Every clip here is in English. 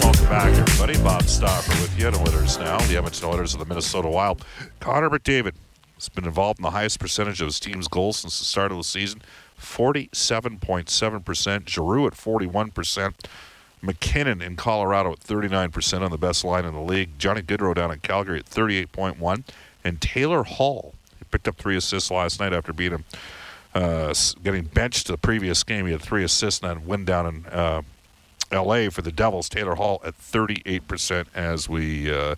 Welcome back, everybody. Bob Stauffer with you at Oilers now. The Edmonton Oilers of the Minnesota Wild. Connor McDavid has been involved in the highest percentage of his team's goals since the start of the season, forty-seven point seven percent. Giroux at forty-one percent. MacKinnon in Colorado at 39% on the best line in the league. Johnny Gaudreau down in Calgary at 38.1. And Taylor Hall, he picked up three assists last night after being uh, getting benched the previous game. He had three assists and then win down in uh, L.A. for the Devils. Taylor Hall at 38% as we uh,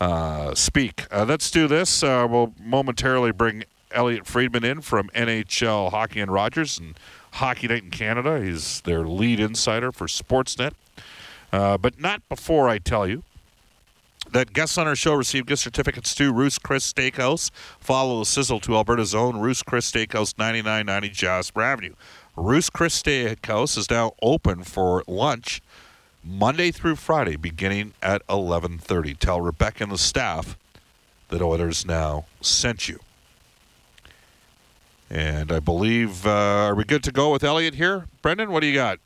uh, speak. Uh, let's do this. Uh, we'll momentarily bring Elliot Friedman in from NHL Hockey and Rogers and Hockey Night in Canada. He's their lead insider for Sportsnet. Uh, but not before I tell you that guests on our show receive gift certificates to Ruth's Chris Steakhouse. Follow the sizzle to Alberta's own Ruth's Chris Steakhouse, 9990 Jasper Avenue. Ruth's Chris Steakhouse is now open for lunch Monday through Friday, beginning at 11:30. Tell Rebecca and the staff that Oilers now sent you. And I believe, uh, are we good to go with Elliot here? Brendan, what do you got?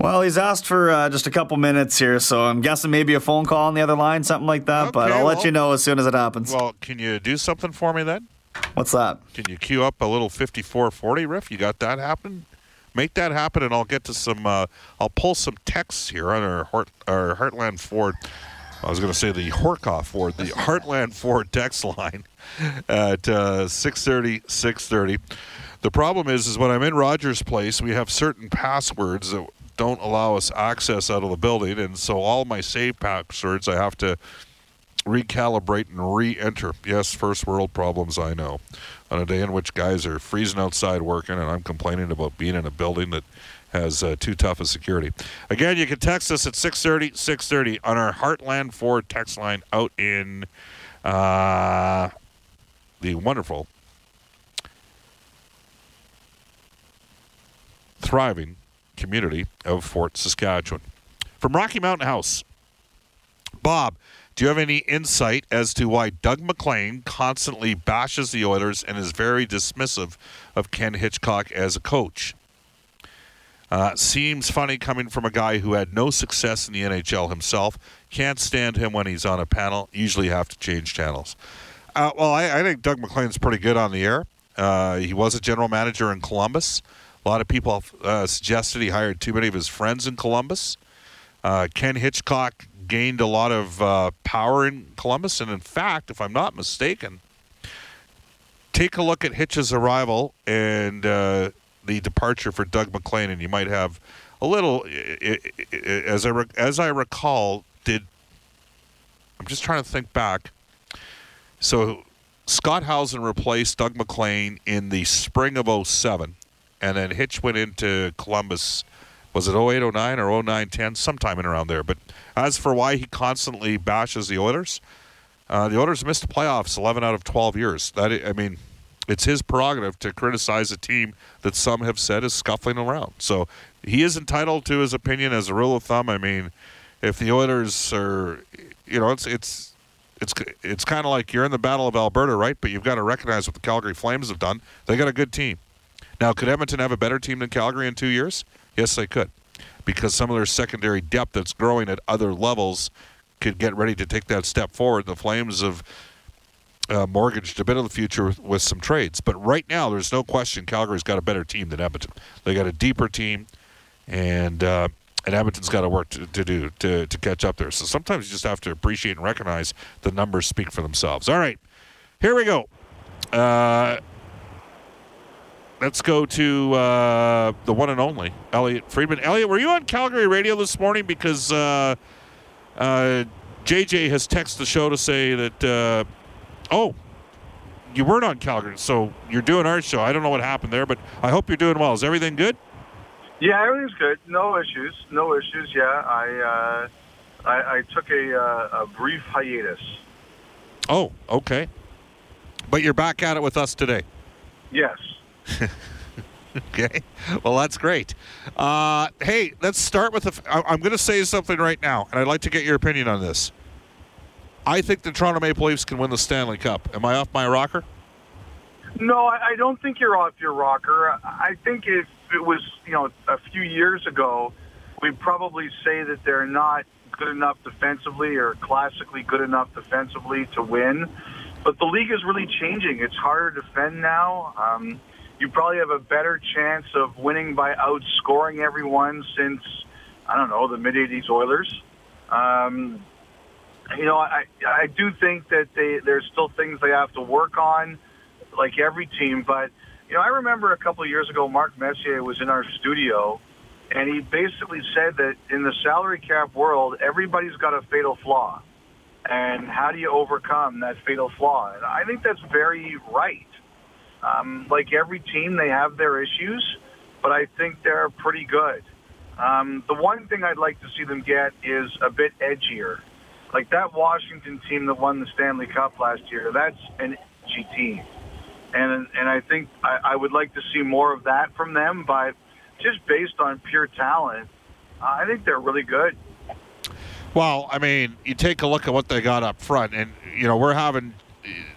Well, he's asked for uh, just a couple minutes here, so I'm guessing maybe a phone call on the other line, something like that. but I'll let you know as soon as it happens. Well, can you do something for me then? What's that? Can you cue up a little 5440 riff? You got that happen? Make that happen, and I'll get to some. Uh, I'll pull some texts here on our, Hort, our Heartland Ford. I was going to say the Horkoff Ford, the Heartland Ford text line at uh, 630, 630. The problem is, is when I'm in Rogers Place, we have certain passwords that don't allow us access out of the building, and so all my save passwords I have to recalibrate and re-enter. Yes, first world problems, I know. On a day in which guys are freezing outside working, and I'm complaining about being in a building that has uh, too tough a security. Again, you can text us at 630, 630 on our Heartland Ford text line out in uh, the wonderful, thriving community of Fort Saskatchewan. From Rocky Mountain House, Bob, do you have any insight as to why Doug MacLean constantly bashes the Oilers and is very dismissive of Ken Hitchcock as a coach? Uh, seems funny coming from a guy who had no success in the NHL himself. Can't stand him when he's on a panel. Usually have to change channels. Uh, well, I, I think Doug MacLean's pretty good on the air. Uh, he was a general manager in Columbus. A lot of people uh, suggested he hired too many of his friends in Columbus. Uh, Ken Hitchcock gained a lot of uh, power in Columbus, and in fact, if I'm not mistaken, take a look at Hitch's arrival and uh, the departure for Doug MacLean, and you might have a little. As I as I recall, did I'm just trying to think back. So Scott Howson replaced Doug MacLean in the spring of 07, and then Hitch went into Columbus. Was it 08, 09, or 09, 10? Sometime in around there. But as for why he constantly bashes the Oilers, uh, the Oilers missed the playoffs 11 out of 12 years. That I I mean, it's his prerogative to criticize a team that some have said is scuffling around. So he is entitled to his opinion as a rule of thumb. I mean, if the Oilers are, you know, it's it's it's it's kind of like you're in the Battle of Alberta, right? But you've got to recognize what the Calgary Flames have done. They got a good team. Now, could Edmonton have a better team than Calgary in two years? Yes, they could, because some of their secondary depth that's growing at other levels could get ready to take that step forward. The Flames have uh, mortgaged a bit of the future with, with some trades, but right now there's no question Calgary's got a better team than Edmonton. They got a deeper team, and uh, and Edmonton's got to work to, to do to, to catch up there. So sometimes you just have to appreciate and recognize the numbers speak for themselves. All right, here we go. Uh, let's go to uh, the one and only Elliot Friedman. Elliot, were you on Calgary radio this morning? Because uh, uh, JJ has texted the show to say that uh, Oh, you weren't on Calgary, so you're doing our show. I don't know what happened there, but I hope you're doing well. Is everything good? Yeah, everything's good. No issues. No issues. Yeah, I uh, I, I took a, uh, a brief hiatus. Oh, okay. But you're back at it with us today. Yes. Okay. Well, that's great. Uh, hey, let's start with the. I'm going to say something right now, and I'd like to get your opinion on this. I think the Toronto Maple Leafs can win the Stanley Cup. Am I off my rocker? No, I, I don't think you're off your rocker. I think if it was, you know, a few years ago, we'd probably say that they're not good enough defensively or classically good enough defensively to win. But the league is really changing. It's harder to defend now. Um, you probably have a better chance of winning by outscoring everyone since, I don't know, the mid-'80s Oilers. Um, you know, I, I do think that they, there's still things they have to work on like every team. But you know, I remember a couple of years ago, Mark Messier was in our studio, and he basically said that in the salary cap world, everybody's got a fatal flaw, and how do you overcome that fatal flaw? And I think that's very right. Um, like every team, they have their issues, but I think they're pretty good. Um, the one thing I'd like to see them get is a bit edgier. Like that Washington team that won the Stanley Cup last year, that's an edgy team and and I think I, I would like to see more of that from them. But just based on pure talent, I think they're really good. Well, I mean, you take a look at what they got up front, and you know we're having.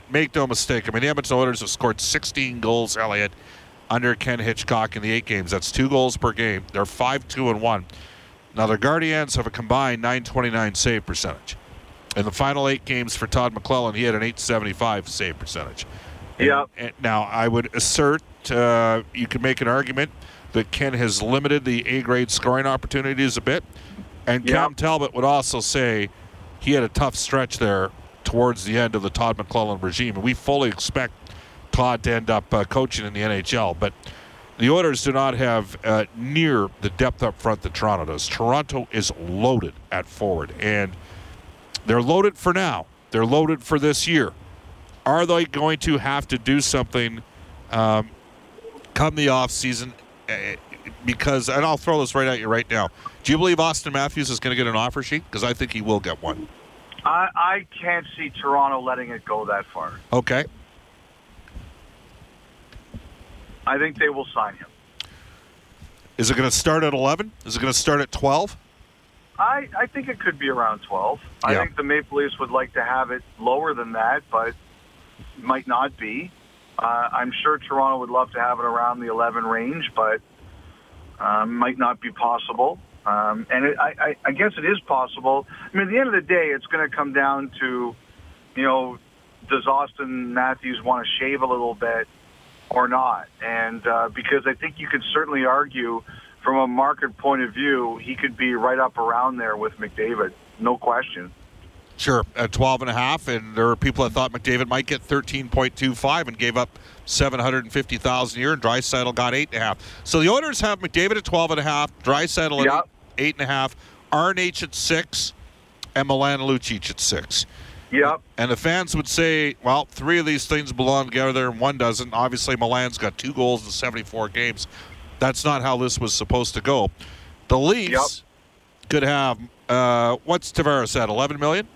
Make no mistake. I mean, the Edmonton Oilers have scored 16 goals, Elliot, under Ken Hitchcock in the eight games. That's two goals per game. They're five, two, and one. Now the Guardians have a combined 929 save percentage. In the final eight games for Todd McLellan, he had an 875 save percentage. Yep. and now I would assert uh, you could make an argument that Ken has limited the A grade scoring opportunities a bit, and Cam Talbot would also say he had a tough stretch there towards the end of the Todd McLellan regime, and we fully expect Todd to end up uh, coaching in the NHL. But the Oilers do not have uh, near the depth up front that Toronto does. Toronto is loaded at forward, and they're loaded for now. They're loaded for this year. Are they going to have to do something um, come the off season? Uh, Because, and I'll throw this right at you right now. Do you believe Auston Matthews is going to get an offer sheet? Because I think he will get one. I, I can't see Toronto letting it go that far. Okay. I think they will sign him. Is it going to start at 11? Is it going to start at 12? I, I think it could be around 12. I think the Maple Leafs would like to have it lower than that, but might not be. Uh, I'm sure Toronto would love to have it around the 11 range, but um, might not be possible. Um, and it, I, I, I guess it is possible. I mean, at the end of the day, it's going to come down to, you know, does Auston Matthews want to shave a little bit or not? And uh, because I think you could certainly argue from a market point of view, he could be right up around there with McDavid, no question. Sure, at 12 and a half, and there were people that thought McDavid might get 13.25 and gave up 750,000 a year, and Draisaitl got eight and a half. So the Oilers have McDavid at 12 and a half, Draisaitl at Yep. Eight, and a half, RNH at six, and Milan Lucic at six. Yep. And the fans would say, well, three of these things belong together and one doesn't. Obviously, Milan's got two goals in 74 games. That's not how this was supposed to go. The Leafs could have, uh, what's Tavares at, 11 million?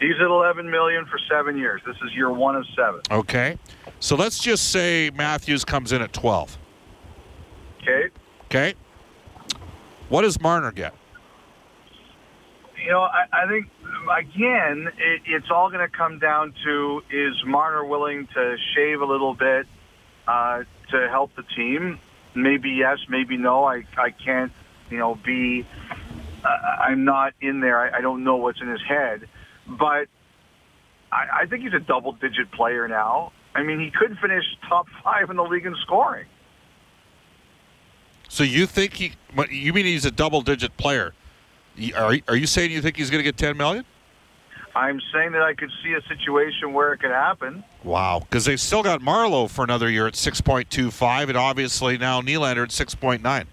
He's at 11 million for seven years. This is year one of seven. Okay. So let's just say Matthews comes in at 12. Okay. Okay. What does Marner get? You know, I, I think again, it, it's all going to come down to is Marner willing to shave a little bit uh, to help the team? Maybe yes, maybe no. I I can't, you know, be. Uh, I'm not in there. I, I don't know what's in his head, but I, I think he's a double-digit player now. I mean, he could finish top five in the league in scoring. So you think he? You mean he's a double-digit player? Are you- are you saying you think he's going to get 10 million? I'm saying that I could see a situation where it could happen. Wow, because they've still got Marleau for another year at 6.25, and obviously now Nylander at 6.9.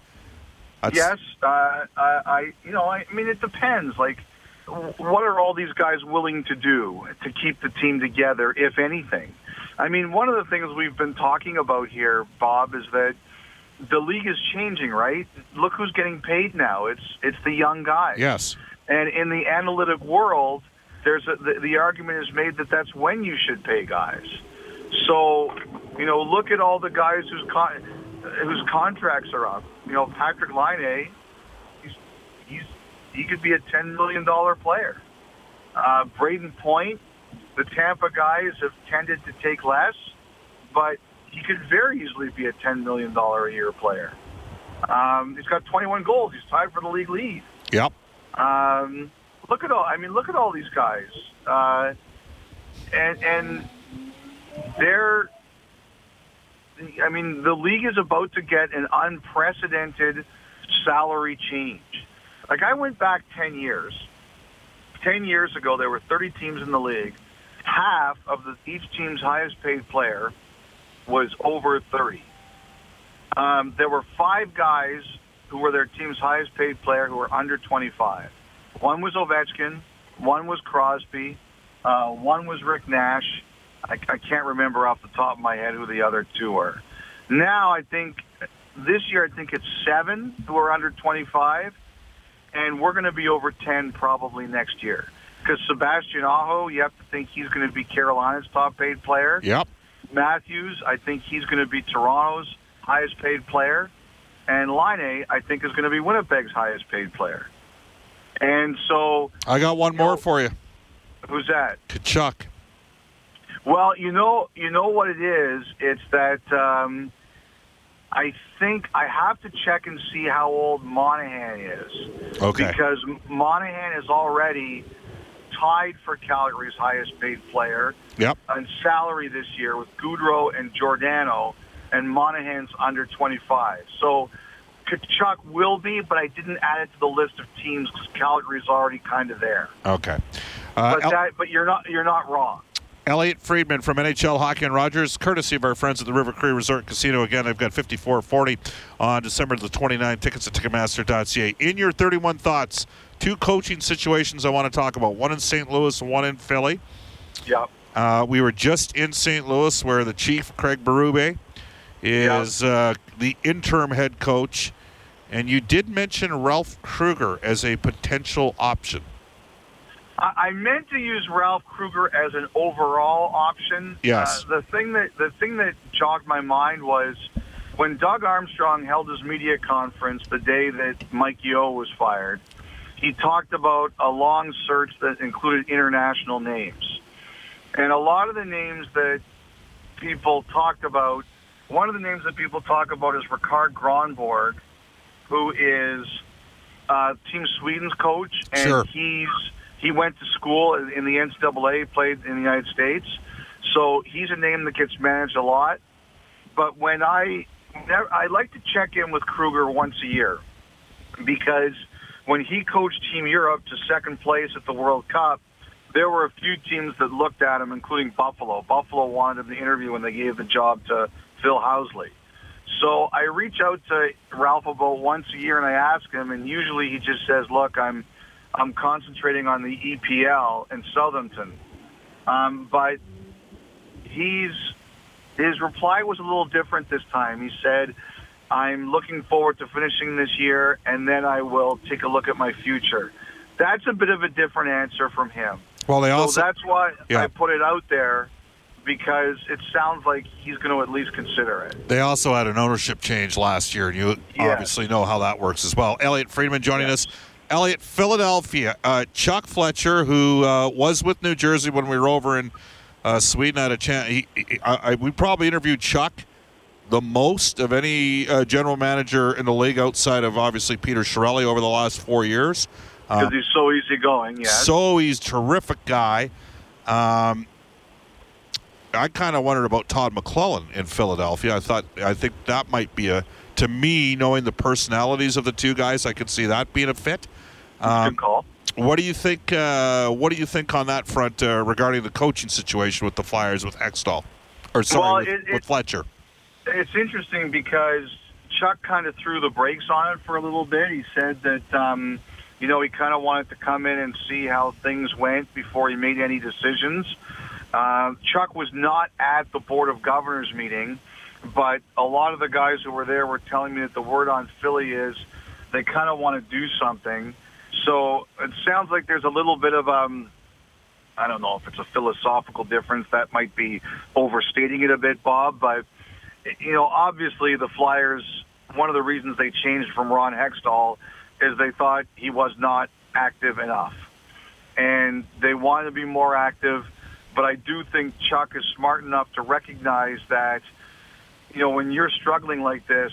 That's, Yes, uh, I, I, you know, I, I mean, it depends. Like, what are all these guys willing to do to keep the team together, if anything? I mean, one of the things we've been talking about here, Bob, is that the league is changing, right? Look who's getting paid now. It's it's the young guys. Yes. And in the analytic world, there's a, the, the argument is made that that's when you should pay guys. So, you know, look at all the guys whose con- whose contracts are up. You know, Patrik Laine, he's he's he could be a ten million dollar player. Uh, Brayden Point, the Tampa guys have tended to take less, but he could very easily be a ten million dollar a year player. Um, he's got 21 goals. He's tied for the league lead. Yep. Um, look at all. I mean, look at all these guys, uh, and and they're. I mean, the league is about to get an unprecedented salary change. Like I went back ten years. Ten years ago, there were 30 teams in the league. Half of the, each team's highest paid player was over 30. Um, there were five guys who were their team's highest paid player who were under 25. One was Ovechkin, one was Crosby, uh, one was Rick Nash. I, I can't remember off the top of my head who the other two were. Now I think this year I think it's seven who are under 25, and we're going to be over 10 probably next year. Because Sebastian Aho, you have to think he's going to be Carolina's top paid player. Yep. Matthews, I think he's going to be Toronto's highest paid player. And Laine, I think, is going to be Winnipeg's highest paid player. And so, I got one more for you. who's that? Tkachuk. Well, you know, you know what it is. It's that um, I think I have to check and see how old Monahan is. Okay. Because Monahan is already tied for Calgary's highest paid player Yep. on salary this year with Gaudreau and Giordano, and Monahan's under 25. So Tkachuk will be, but I didn't add it to the list of teams because Calgary's already kind of there. Okay. Uh, But El- that, but you're not you're not wrong. Elliot Friedman from NHL Hockey and Rogers, courtesy of our friends at the River Cree Resort Casino. Again, I've got 5440 on December the 29th. Tickets at Ticketmaster.ca. In your 31 thoughts, two coaching situations I want to talk about. One in St. Louis, one in Philly. Yep. Uh, we were just in St. Louis where the chief, Craig Berube, is uh, the interim head coach. And you did mention Ralph Krueger as a potential option. I, I meant to use Ralph Krueger as an overall option. Yes. Uh, the thing that the thing that jogged my mind was when Doug Armstrong held his media conference the day that Mike Yeo was fired. He talked about a long search that included international names, and a lot of the names that people talked about. One of the names that people talk about is Rikard Grönborg, who is uh, Team Sweden's coach, and Sure. he's he went to school in the NCAA, played in the United States, so he's a name that gets managed a lot. But when I I like to check in with Krueger once a year because when he coached Team Europe to second place at the World Cup, there were a few teams that looked at him, including Buffalo. Buffalo wanted him to interview when they gave the job to Phil Housley. So I reach out to Ralph about once a year and I ask him, and usually he just says, "Look, I'm I'm concentrating on the EPL in Southampton," um, but he's his reply was a little different this time. He said, "I'm looking forward to finishing this year, and then I will take a look at my future." That's a bit of a different answer from him. Well, they So also that's why Yeah. I put it out there because it sounds like he's going to at least consider it. They also had an ownership change last year, and you Yeah. obviously know how that works as well. Elliot Friedman joining us. Elliot, Philadelphia. Uh, Chuck Fletcher, who uh, was with New Jersey when we were over in uh, Sweden, had a chance. He, he- I, I, we probably interviewed Chuck the most of any uh, general manager in the league outside of obviously Peter Chiarelli over the last four years. Because he's so easygoing, yeah. So he's terrific guy. Um, I kind of wondered about Todd McLellan in Philadelphia. I thought I think that might be a to me knowing the personalities of the two guys, I could see that being a fit. Um, Good call. what do you think? Uh, what do you think on that front uh, regarding the coaching situation with the Flyers with Hextall, or sorry, Well, with, it- it- with Fletcher? It's interesting because Chuck kind of threw the brakes on it for a little bit. He said that um, you know, he kind of wanted to come in and see how things went before he made any decisions. Uh, Chuck was not at the Board of Governors meeting, but a lot of the guys who were there were telling me that the word on Philly is they kind of want to do something. So it sounds like there's a little bit of um, I don't know if it's a philosophical difference. That might be overstating it a bit, Bob. But you know, obviously the Flyers. One of the reasons they changed from Ron Hextall is they thought he was not active enough, and they wanted to be more active. But I do think Chuck is smart enough to recognize that, you know, when you're struggling like this,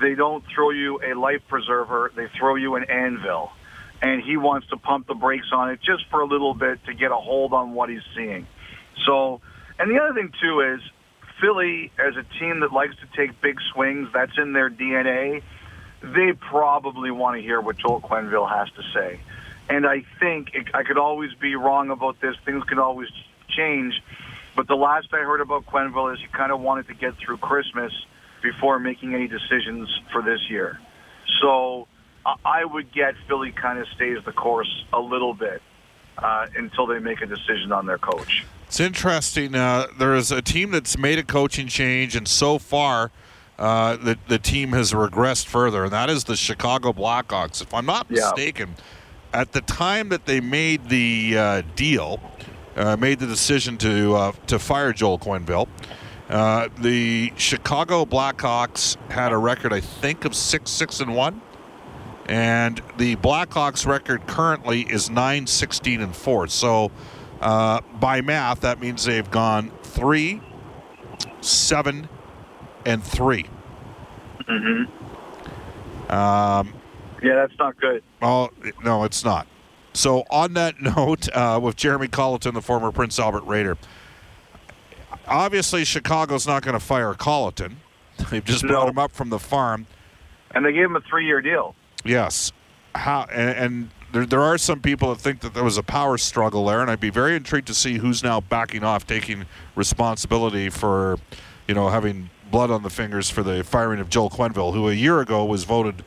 they don't throw you a life preserver; they throw you an anvil and he wants to pump the brakes on it just for a little bit to get a hold on what he's seeing. So, and the other thing too is Philly as a team that likes to take big swings, that's in their DNA. They probably want to hear what Joel Quenneville has to say. And I think it, I could always be wrong about this. Things can always change. But the last I heard about Quenneville is he kind of wanted to get through Christmas before making any decisions for this year. So I would get Philly kind of stays the course a little bit uh, until they make a decision on their coach. It's interesting. Uh, there is a team that's made a coaching change, and so far, uh, the the team has regressed further, and that is the Chicago Blackhawks. If I'm not Yeah. mistaken, at the time that they made the uh, deal, uh, made the decision to uh, to fire Joel Quenneville. Uh, the Chicago Blackhawks had a record, I think, of six, six, and one. And the Blackhawks record currently is nine sixteen and 4. So, uh, by math, that means they've gone 3 7 and 3. Um, Yeah, that's not good. well, no, it's not. So, on that note, uh, with Jeremy Colliton, the former Prince Albert Raider, obviously Chicago's not going to fire Colliton. They've just brought him up from the farm. And they gave him a three-year deal. Yes. How and, and there, there are some people that think that there was a power struggle there, and I'd be very intrigued to see who's now backing off, taking responsibility for, you know, having blood on the fingers for the firing of Joel Quenneville, who a year ago was voted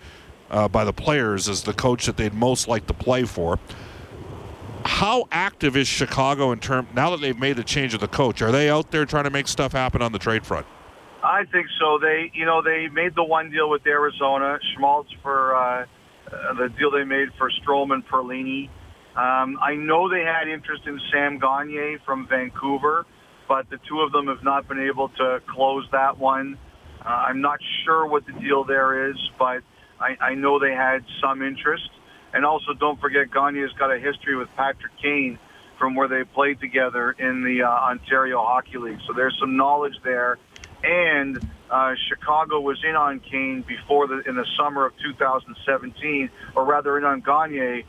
uh, by the players as the coach that they'd most like to play for. How active is Chicago in term now that they've made the change of the coach? Are they out there trying to make stuff happen on the trade front? I think so. They, you know, they made the one deal with Arizona, Schmaltz for uh, the deal they made for Stroman, Perlini. Um, I know they had interest in Sam Gagner from Vancouver, but the two of them have not been able to close that one. Uh, I'm not sure what the deal there is, but I, I know they had some interest. And also, don't forget, Gagner's got a history with Patrick Kane from where they played together in the uh, Ontario Hockey League. So there's some knowledge there. And uh, Chicago was in on Kane before the in the summer of 2017, or rather in on Gagner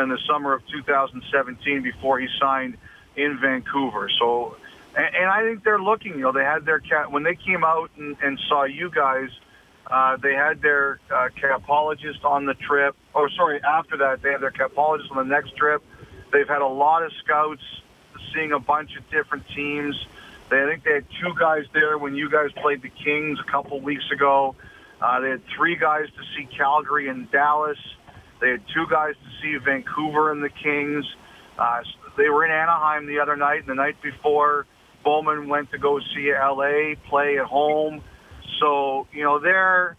in the summer of 2017 before he signed in Vancouver. So, and, and I think they're looking. You know, they had their cat when they came out and, and saw you guys. Uh, they had their uh, capologist on the trip. Oh, sorry. After that, they had their capologist on the next trip. They've had a lot of scouts seeing a bunch of different teams. They, I think they had two guys there when you guys played the Kings a couple weeks ago. Uh, they had three guys to see Calgary and Dallas. They had two guys to see Vancouver and the Kings. Uh, they were in Anaheim the other night, and the night before, Bowman went to go see LA play at home. So you know they're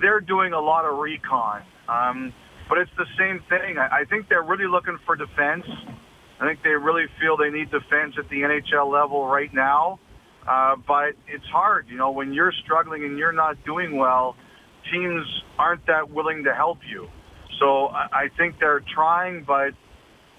they're doing a lot of recon, um, but it's the same thing. I, I think they're really looking for defense. I think they really feel they need defense at the NHL level right now. Uh, but it's hard, you know, when you're struggling and you're not doing well, teams aren't that willing to help you. So I, I think they're trying, but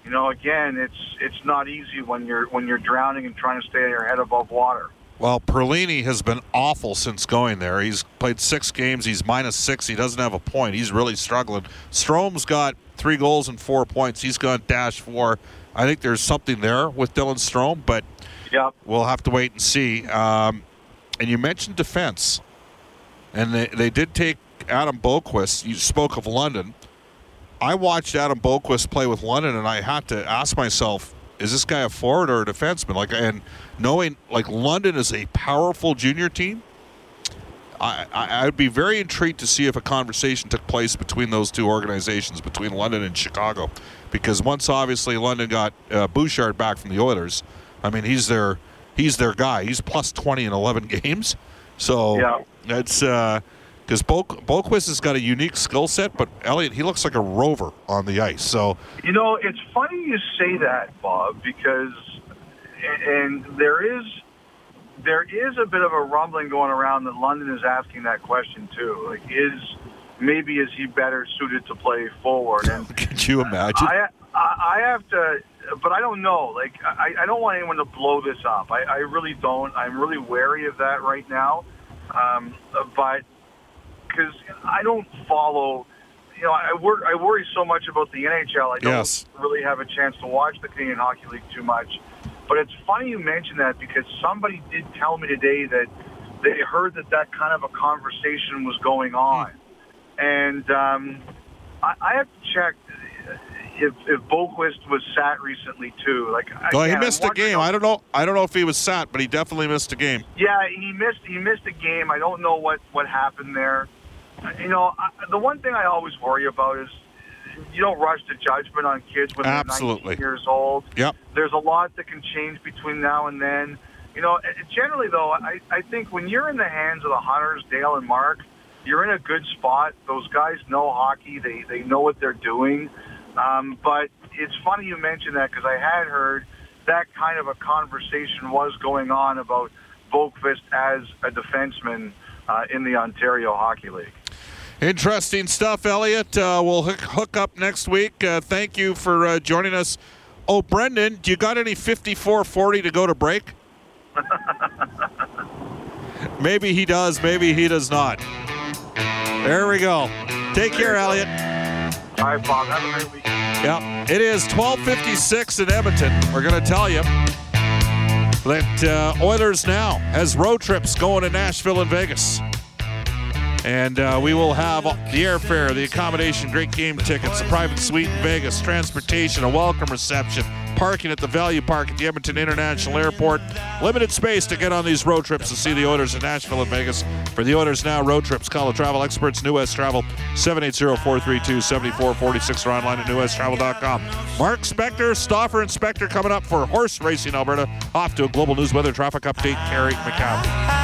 you know, again, it's it's not easy when you're when you're drowning and trying to stay your head above water. Well, Perlini has been awful since going there. He's played six games. He's minus six. He doesn't have a point. He's really struggling. Strome's got three goals and four points. He's got dash four. I think there's something there with Dylan Strome, but Yep. we'll have to wait and see. Um, and you mentioned defense, and they, they did take Adam Boqvist. You spoke of London. I watched Adam Boqvist play with London, and I had to ask myself, is this guy a forward or a defenseman? Like, and knowing like London is a powerful junior team, I, I, I would be very intrigued to see if a conversation took place between those two organizations, between London and Chicago, because once obviously London got uh, Bouchard back from the Oilers, I mean he's their he's their guy. He's plus twenty in eleven games, so Yeah. that's because Bo- Boqvist has got a unique skill set, but Elliot he looks like a rover on the ice. So You know, it's funny you say that, Bob, because and there is there is a bit of a rumbling going around that London is asking that question too. Like, is maybe is he better suited to play forward? And could you imagine? I I I have to, but I don't know. Like, I, I don't want anyone to blow this up. I, I really don't. I'm really wary of that right now. Um, but because I don't follow. You know, I work. I worry so much about the NHL. I don't Yes. really have a chance to watch the Canadian Hockey League too much. But it's funny you mention that because somebody did tell me today that they heard that that kind of a conversation was going on, and um, I, I have to check if if Boqvist was sat recently too. Like, well, he again, I'm missed a game. I don't know. I don't know if he was sat, but he definitely missed a game. yeah, he missed he missed a game. I don't know what what happened there. You know, I, the one thing I always worry about is you don't rush to judgment on kids when they're Absolutely. 19 years old. Yep. There's a lot that can change between now and then. You know, generally though, I I think when you're in the hands of the Hunters, Dale and Mark, you're in a good spot. Those guys know hockey. They they know what they're doing. Um, but it's funny you mentioned that because I had heard that kind of a conversation was going on about Boqvist as a defenseman uh, in the Ontario Hockey League. Interesting stuff, Elliot. Uh, we'll hook, up next week. Uh, thank you for uh, joining us. Oh, Brendan, do you got any 54-40 to go to break? maybe he does, maybe he does not. There we go. Take care, Elliot. All right, Bob. Have a great weekend. Yep. It is 1256 in Edmonton. We're going to tell you that uh, Oilers now has road trips going to Nashville and Vegas. And uh, we will have the airfare, the accommodation, great game tickets, a private suite in Vegas, transportation, a welcome reception, parking at the Value Park at the Edmonton International Airport. Limited space to get on these road trips to see the Oilers in Nashville and Vegas. For the Oilers Now road trips, call the travel experts, New West Travel, 780-432-7446 or online at newwesttravel.com. Mark Spector, Stauffer, and Spector coming up for Horse Racing Alberta. Off to a global news weather traffic update, Carrie McCown.